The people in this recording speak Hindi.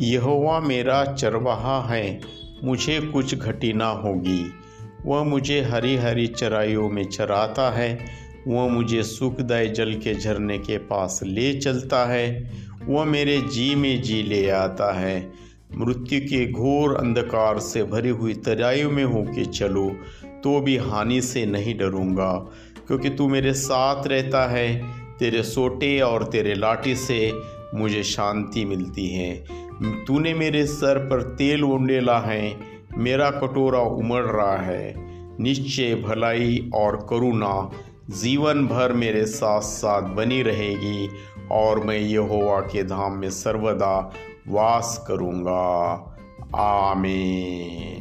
यहोवा मेरा चरवाहा है, मुझे कुछ घटी ना होगी। वह मुझे हरी हरी चराइयों में चराता है, वह मुझे सुखदाय जल के झरने के पास ले चलता है, वह मेरे जी में जी ले आता है। मृत्यु के घोर अंधकार से भरी हुई तराइयों में होके चलो तो भी हानि से नहीं डरूँगा, क्योंकि तू मेरे साथ रहता है, तेरे सोटे और तेरे लाठी से मुझे शांति मिलती है। तूने मेरे सर पर तेल ओंडेला है मेरा कटोरा उमड़ रहा है। निश्चय भलाई और करुणा जीवन भर मेरे साथ साथ बनी रहेगी और मैं यहोवा के धाम में सर्वदा वास करूँगा। आमीन।